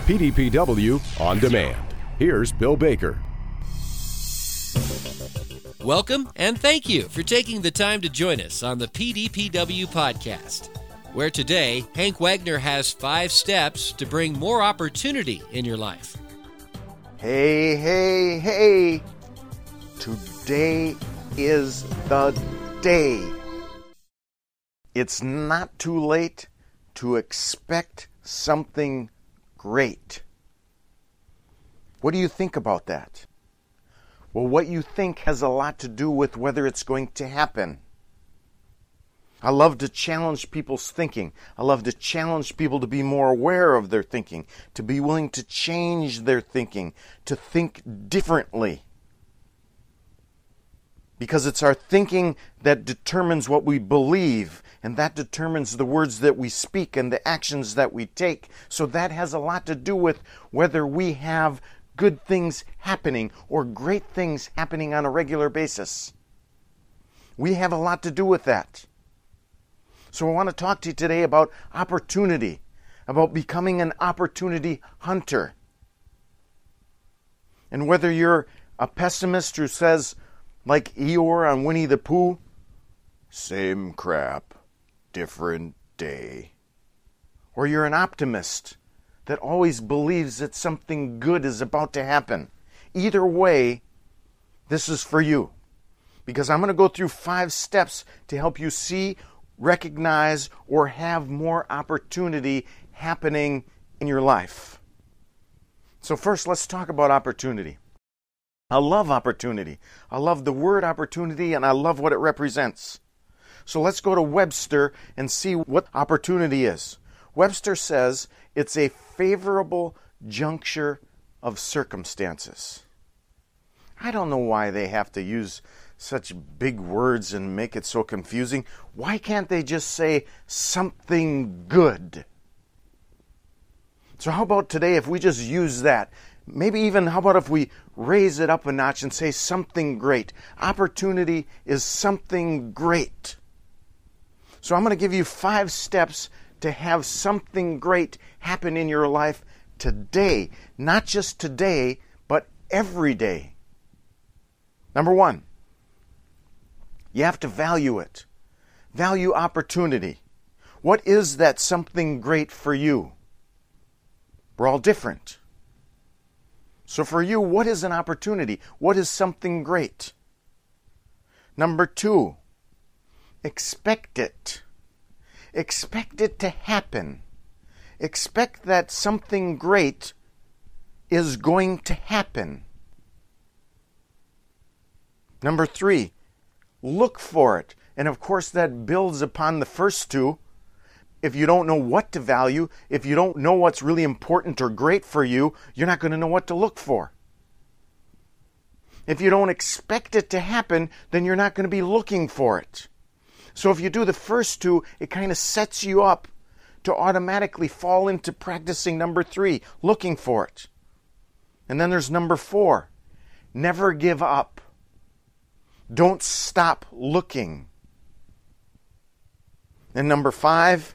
PDPW On Demand. Here's Bill Baker. Welcome and thank you for taking the time to join us on the PDPW podcast, where today Hank Wagner has five steps to bring more opportunity in your life. Hey, hey, hey! Today is the day. It's not too late to expect something great. What do you think about that? Well, what you think has a lot to do with whether it's going to happen. I love to challenge people's thinking. I love to challenge people to be more aware of their thinking, to be willing to change their thinking, to think differently. Because it's our thinking that determines what we believe, and that determines the words that we speak and the actions that we take. So that has a lot to do with whether we have good things happening or great things happening on a regular basis. We have a lot to do with that. So I want to talk to you today about opportunity, about becoming an opportunity hunter. And whether you're a pessimist who says, like Eeyore on Winnie the Pooh, same crap, different day. Or you're an optimist that always believes that something good is about to happen. Either way, this is for you. Because I'm going to go through five steps to help you see recognize, or have more opportunity happening in your life. So, first, let's talk about opportunity. I love opportunity. I love the word opportunity and I love what it represents. So let's go to Webster and see what opportunity is. Webster says it's a favorable juncture of circumstances. I don't know why they have to use such big words and make it so confusing? Why can't they just say something good? So, how about today if we just use that? Maybe even how about if we raise it up a notch and say something great? Opportunity is something great. So, I'm going to give you five steps to have something great happen in your life today. Not just today, but every day. Number one, you have to value it. Value opportunity. What is that something great for you? We're all different. So, for you, what is an opportunity? What is something great? Number two, expect it. Expect it to happen. Expect that something great is going to happen. Number three, Look for it. And of course, that builds upon the first two. If you don't know what to value, if you don't know what's really important or great for you, you're not going to know what to look for. If you don't expect it to happen, then you're not going to be looking for it. So if you do the first two, it kind of sets you up to automatically fall into practicing number three, looking for it. And then there's number four never give up. Don't stop looking. And number five,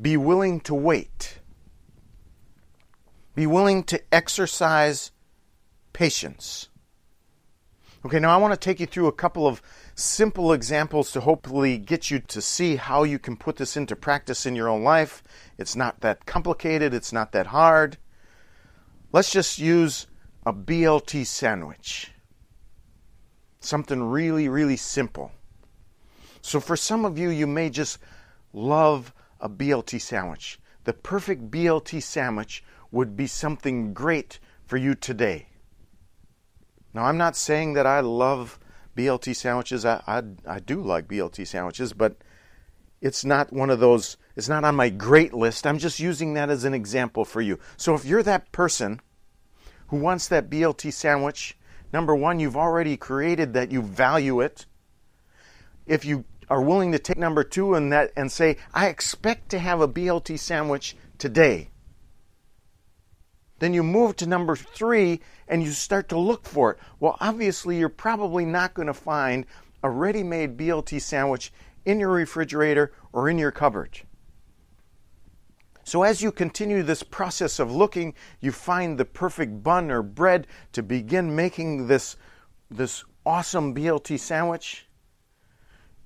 be willing to wait. Be willing to exercise patience. Okay, now I want to take you through a couple of simple examples to hopefully get you to see how you can put this into practice in your own life. It's not that complicated, it's not that hard. Let's just use a BLT sandwich something really, really simple. So, for some of you, you may just love a BLT sandwich. The perfect BLT sandwich would be something great for you today. Now, I'm not saying that I love BLT sandwiches. I, I, I do like BLT sandwiches, but it's not one of those, it's not on my great list. I'm just using that as an example for you. So, if you're that person who wants that BLT sandwich, Number one, you've already created that you value it. If you are willing to take number two and that and say, I expect to have a BLT sandwich today. Then you move to number three and you start to look for it. Well, obviously, you're probably not going to find a ready made BLT sandwich in your refrigerator or in your cupboard. So, as you continue this process of looking, you find the perfect bun or bread to begin making this, this awesome BLT sandwich.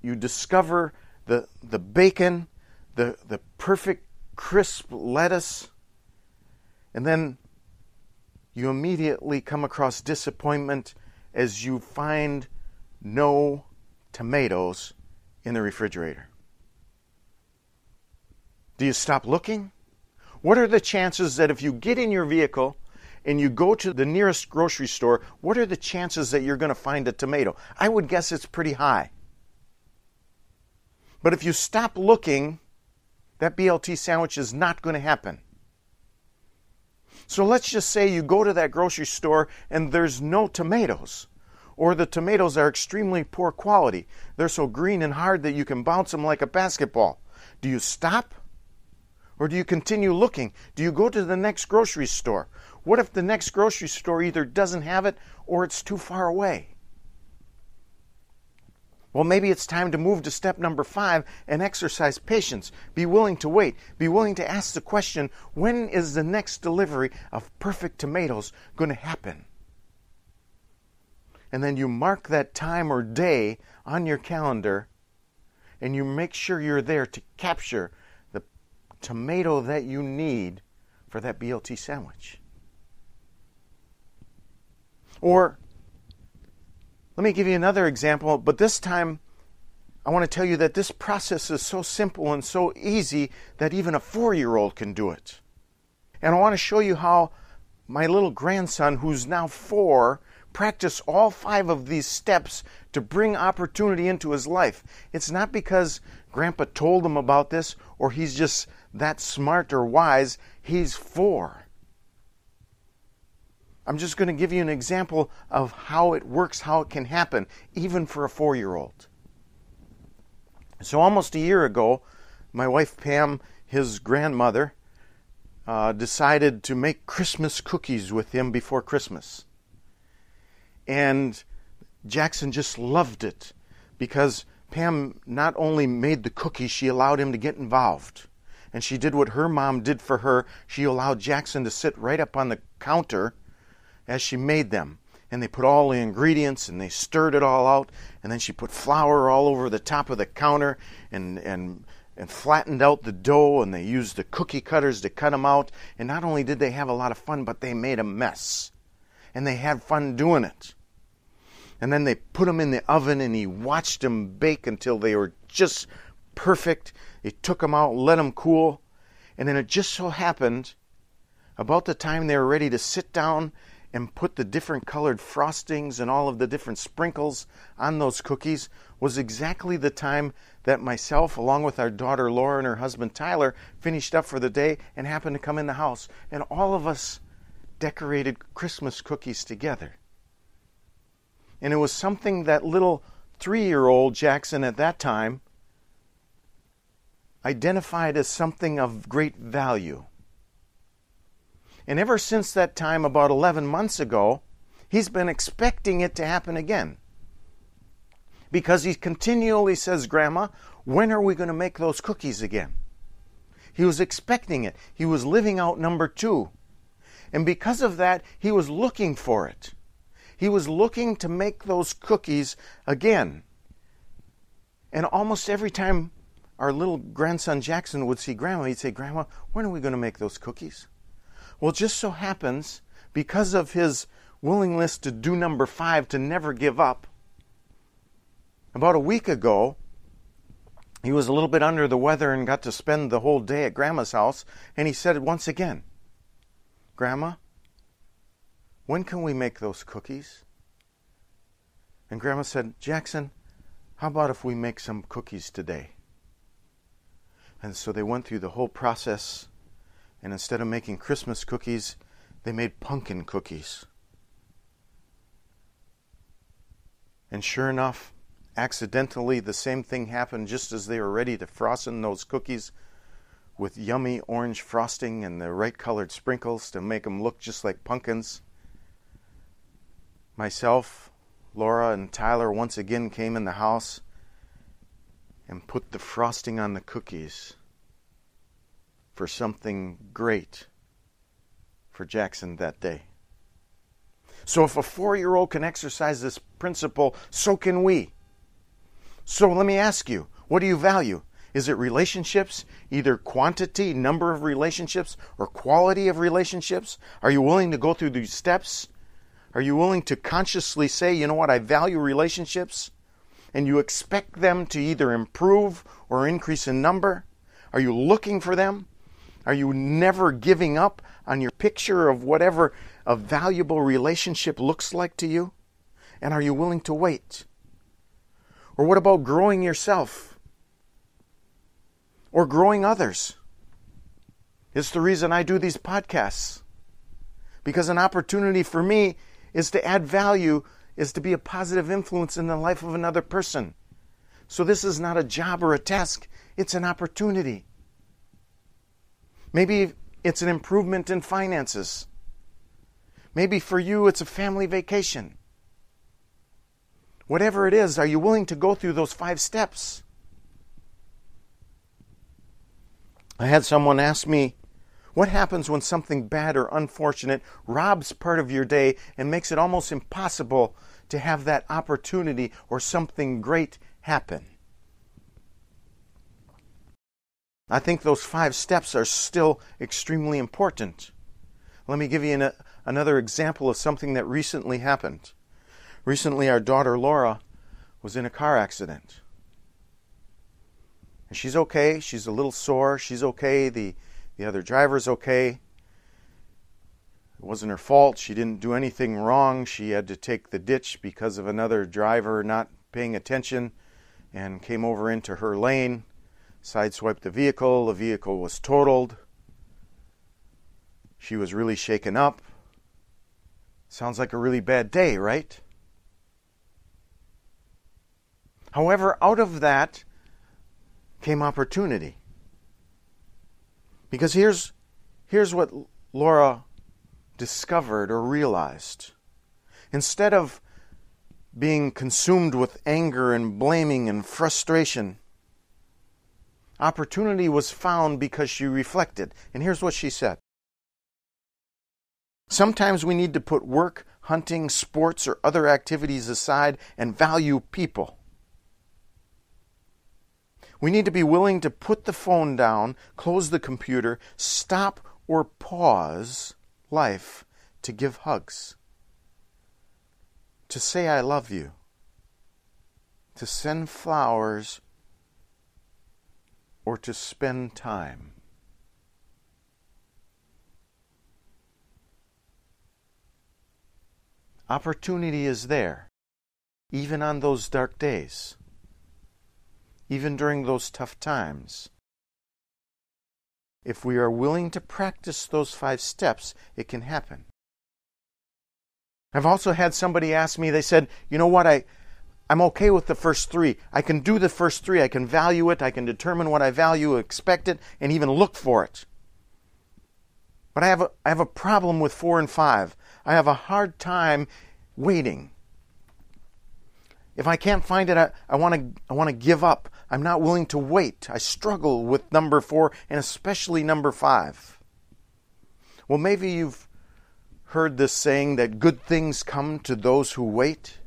You discover the, the bacon, the, the perfect crisp lettuce, and then you immediately come across disappointment as you find no tomatoes in the refrigerator. Do you stop looking? What are the chances that if you get in your vehicle and you go to the nearest grocery store, what are the chances that you're going to find a tomato? I would guess it's pretty high. But if you stop looking, that BLT sandwich is not going to happen. So let's just say you go to that grocery store and there's no tomatoes, or the tomatoes are extremely poor quality. They're so green and hard that you can bounce them like a basketball. Do you stop? Or do you continue looking? Do you go to the next grocery store? What if the next grocery store either doesn't have it or it's too far away? Well, maybe it's time to move to step number five and exercise patience. Be willing to wait. Be willing to ask the question when is the next delivery of perfect tomatoes going to happen? And then you mark that time or day on your calendar and you make sure you're there to capture the tomato that you need for that BLT sandwich. Or let me give you another example, but this time I want to tell you that this process is so simple and so easy that even a four year old can do it. And I want to show you how my little grandson, who's now four, practiced all five of these steps to bring opportunity into his life. It's not because Grandpa told him about this or he's just that smart or wise, he's four. I'm just going to give you an example of how it works, how it can happen, even for a four year old. So, almost a year ago, my wife Pam, his grandmother, uh, decided to make Christmas cookies with him before Christmas. And Jackson just loved it because Pam not only made the cookies, she allowed him to get involved and she did what her mom did for her. She allowed Jackson to sit right up on the counter as she made them. And they put all the ingredients and they stirred it all out. And then she put flour all over the top of the counter and, and, and flattened out the dough. And they used the cookie cutters to cut them out. And not only did they have a lot of fun, but they made a mess. And they had fun doing it. And then they put them in the oven and he watched them bake until they were just perfect. He took them out, let them cool, and then it just so happened about the time they were ready to sit down and put the different colored frostings and all of the different sprinkles on those cookies was exactly the time that myself, along with our daughter Laura and her husband Tyler, finished up for the day and happened to come in the house. And all of us decorated Christmas cookies together. And it was something that little three year old Jackson at that time identified as something of great value. And ever since that time, about 11 months ago, he's been expecting it to happen again. Because he continually says, Grandma, when are we going to make those cookies again? He was expecting it. He was living out number two. And because of that, he was looking for it. He was looking to make those cookies again. And almost every time our little grandson Jackson would see Grandma, he'd say, Grandma, when are we going to make those cookies? Well, just so happens, because of his willingness to do number five, to never give up, about a week ago, he was a little bit under the weather and got to spend the whole day at Grandma's house, and he said once again, Grandma, when can we make those cookies? And Grandma said, Jackson, how about if we make some cookies today? And so they went through the whole process, and instead of making Christmas cookies, they made pumpkin cookies. And sure enough, accidentally, the same thing happened just as they were ready to frosting those cookies with yummy orange frosting and the right colored sprinkles to make them look just like pumpkins. Myself, Laura, and Tyler once again came in the house and put the frosting on the cookies. For something great for Jackson that day. So if a four year old can exercise this principle, so can we. So let me ask you what do you value? Is it relationships, either quantity, number of relationships, or quality of relationships? Are you willing to go through these steps? Are you willing to consciously say, you know what, I value relationships? And you expect them to either improve or increase in number? Are you looking for them? Are you never giving up on your picture of whatever a valuable relationship looks like to you? And are you willing to wait? Or what about growing yourself? Or growing others? It's the reason I do these podcasts. Because an opportunity for me is to add value, is to be a positive influence in the life of another person. So this is not a job or a task, it's an opportunity. Maybe it's an improvement in finances. Maybe for you it's a family vacation. Whatever it is, are you willing to go through those five steps? I had someone ask me, What happens when something bad or unfortunate robs part of your day and makes it almost impossible to have that opportunity or something great happen? I think those five steps are still extremely important. Let me give you an, uh, another example of something that recently happened. Recently, our daughter Laura was in a car accident. And she's okay. She's a little sore. She's okay. The, the other driver's okay. It wasn't her fault. She didn't do anything wrong. She had to take the ditch because of another driver not paying attention and came over into her lane sideswiped the vehicle. The vehicle was totaled. She was really shaken up. Sounds like a really bad day, right? However, out of that came opportunity. Because here's, here's what Laura discovered or realized. Instead of being consumed with anger and blaming and frustration, Opportunity was found because she reflected. And here's what she said Sometimes we need to put work, hunting, sports, or other activities aside and value people. We need to be willing to put the phone down, close the computer, stop or pause life to give hugs, to say, I love you, to send flowers or to spend time. Opportunity is there, even on those dark days, even during those tough times. If we are willing to practice those five steps, it can happen. I've also had somebody ask me, they said, you know what, I, I'm okay with the first three. I can do the first three. I can value it. I can determine what I value, expect it, and even look for it. But I have a, I have a problem with four and five. I have a hard time waiting. If I can't find it, I, I want to I want to give up. I'm not willing to wait. I struggle with number four and especially number five. Well, maybe you've heard this saying that good things come to those who wait.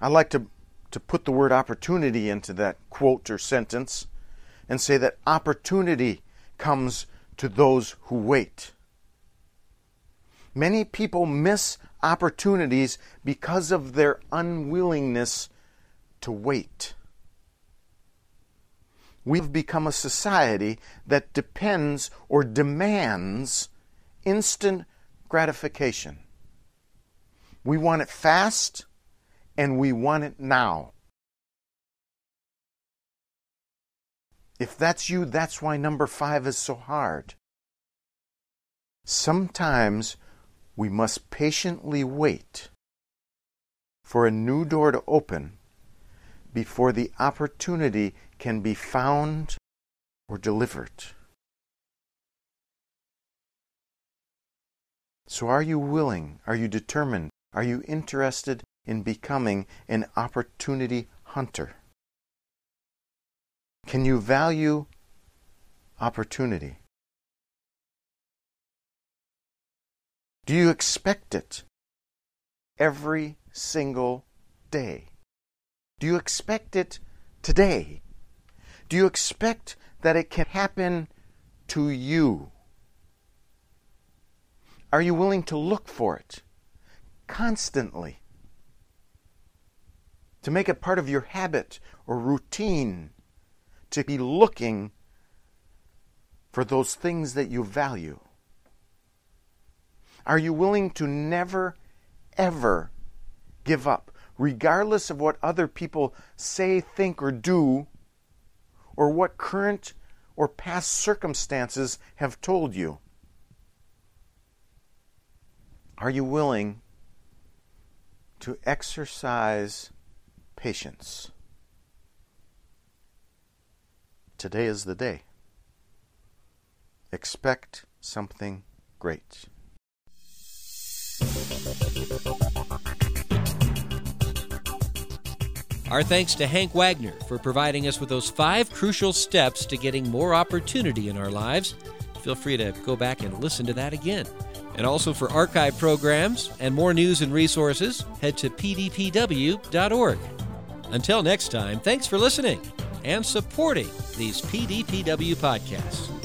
I like to, to put the word opportunity into that quote or sentence and say that opportunity comes to those who wait. Many people miss opportunities because of their unwillingness to wait. We've become a society that depends or demands instant gratification. We want it fast and we want it now. If that's you, that's why number five is so hard. Sometimes we must patiently wait for a new door to open before the opportunity can be found or delivered. So, are you willing? Are you determined? Are you interested in becoming an opportunity hunter. Can you value opportunity? Do you expect it every single day? Do you expect it today? Do you expect that it can happen to you? Are you willing to look for it constantly? To make it part of your habit or routine to be looking for those things that you value? Are you willing to never, ever give up, regardless of what other people say, think, or do, or what current or past circumstances have told you? Are you willing to exercise patience? Today is the day. Expect something great. Our thanks to Hank Wagner for providing us with those five crucial steps to getting more opportunity in our lives. Feel free to go back and listen to that again. And also for archive programs and more news and resources, head to pdpw.org. Until next time, thanks for listening and supporting these PDPW podcasts.